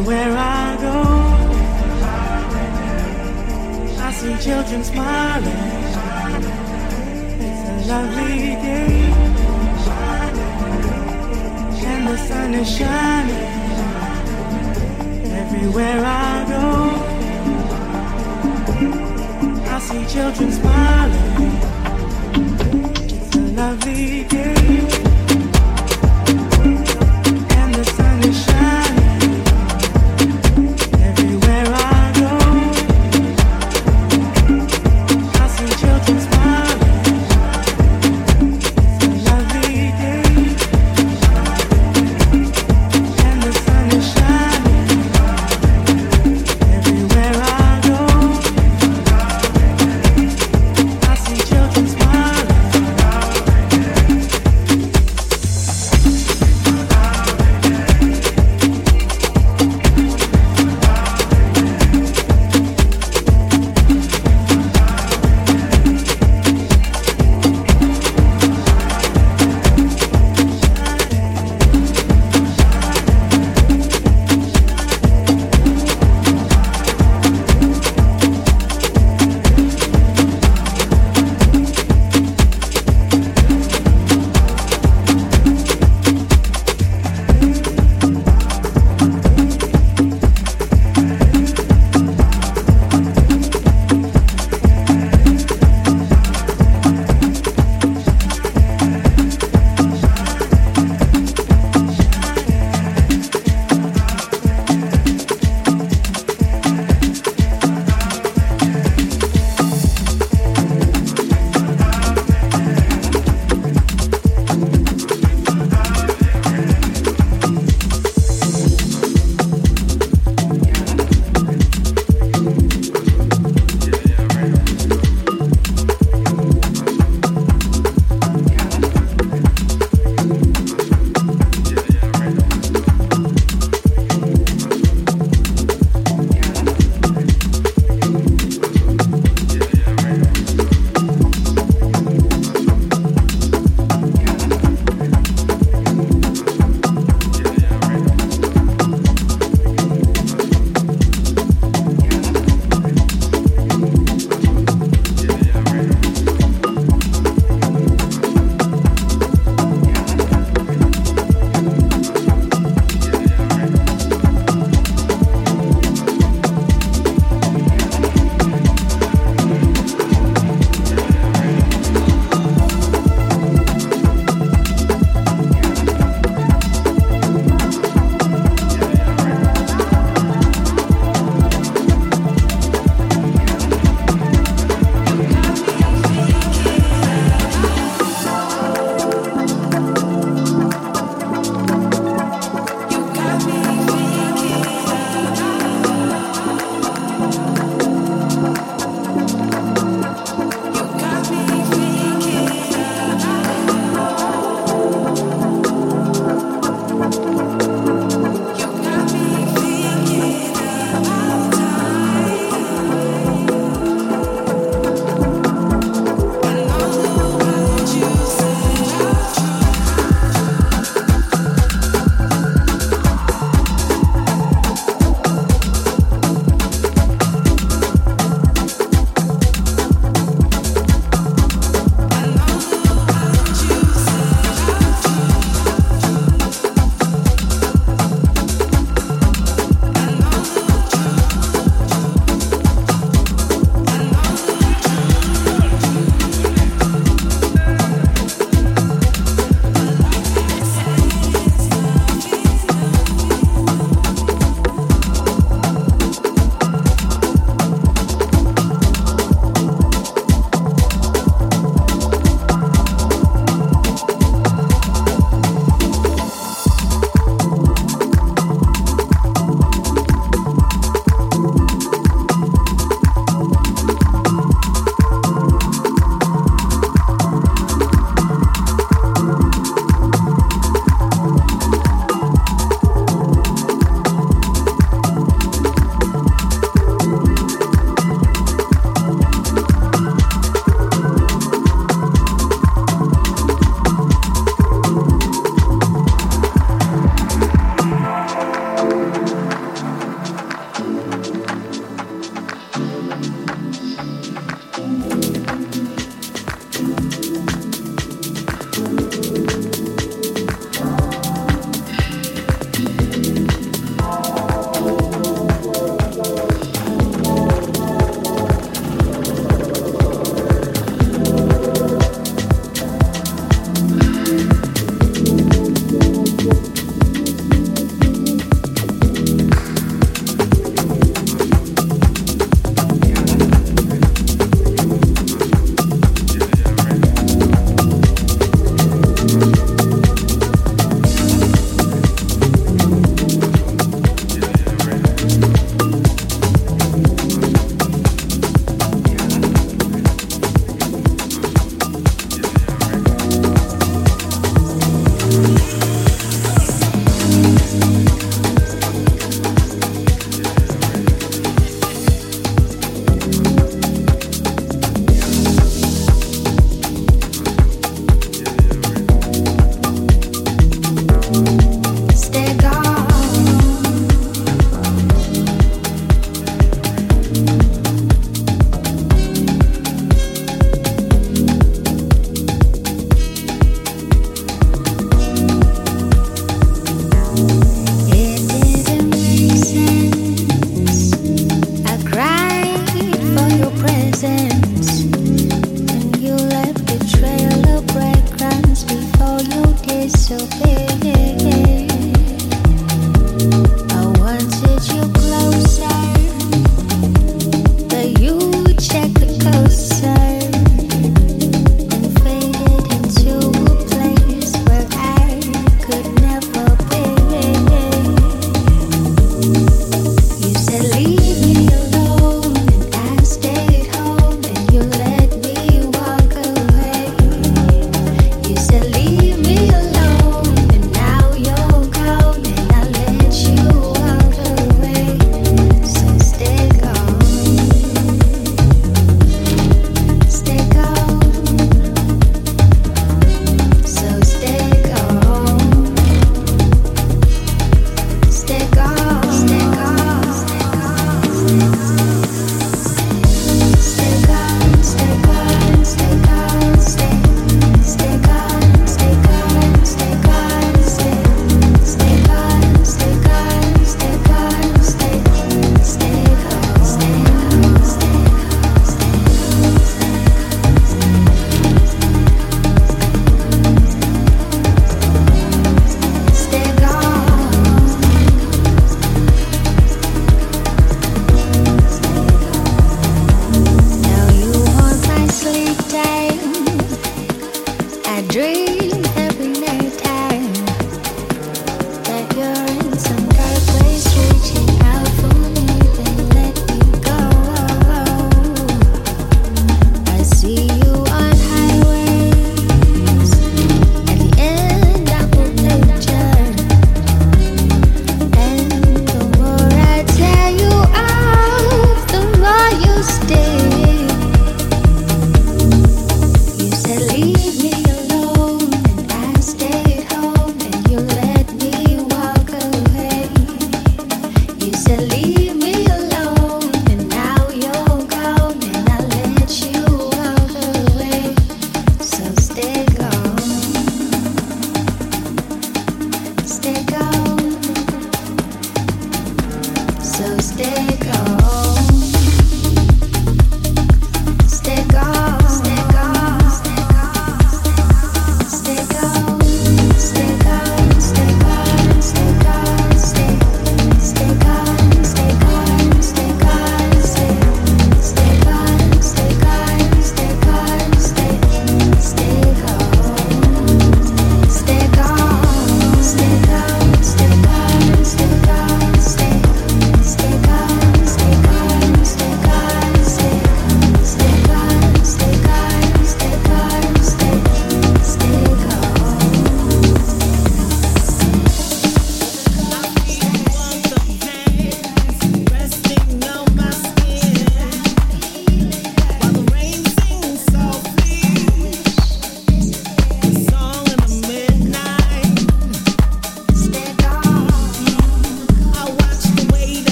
Everywhere I go, I see children smiling. It's a lovely day, and the sun is shining. Everywhere I go, I see children smiling.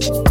you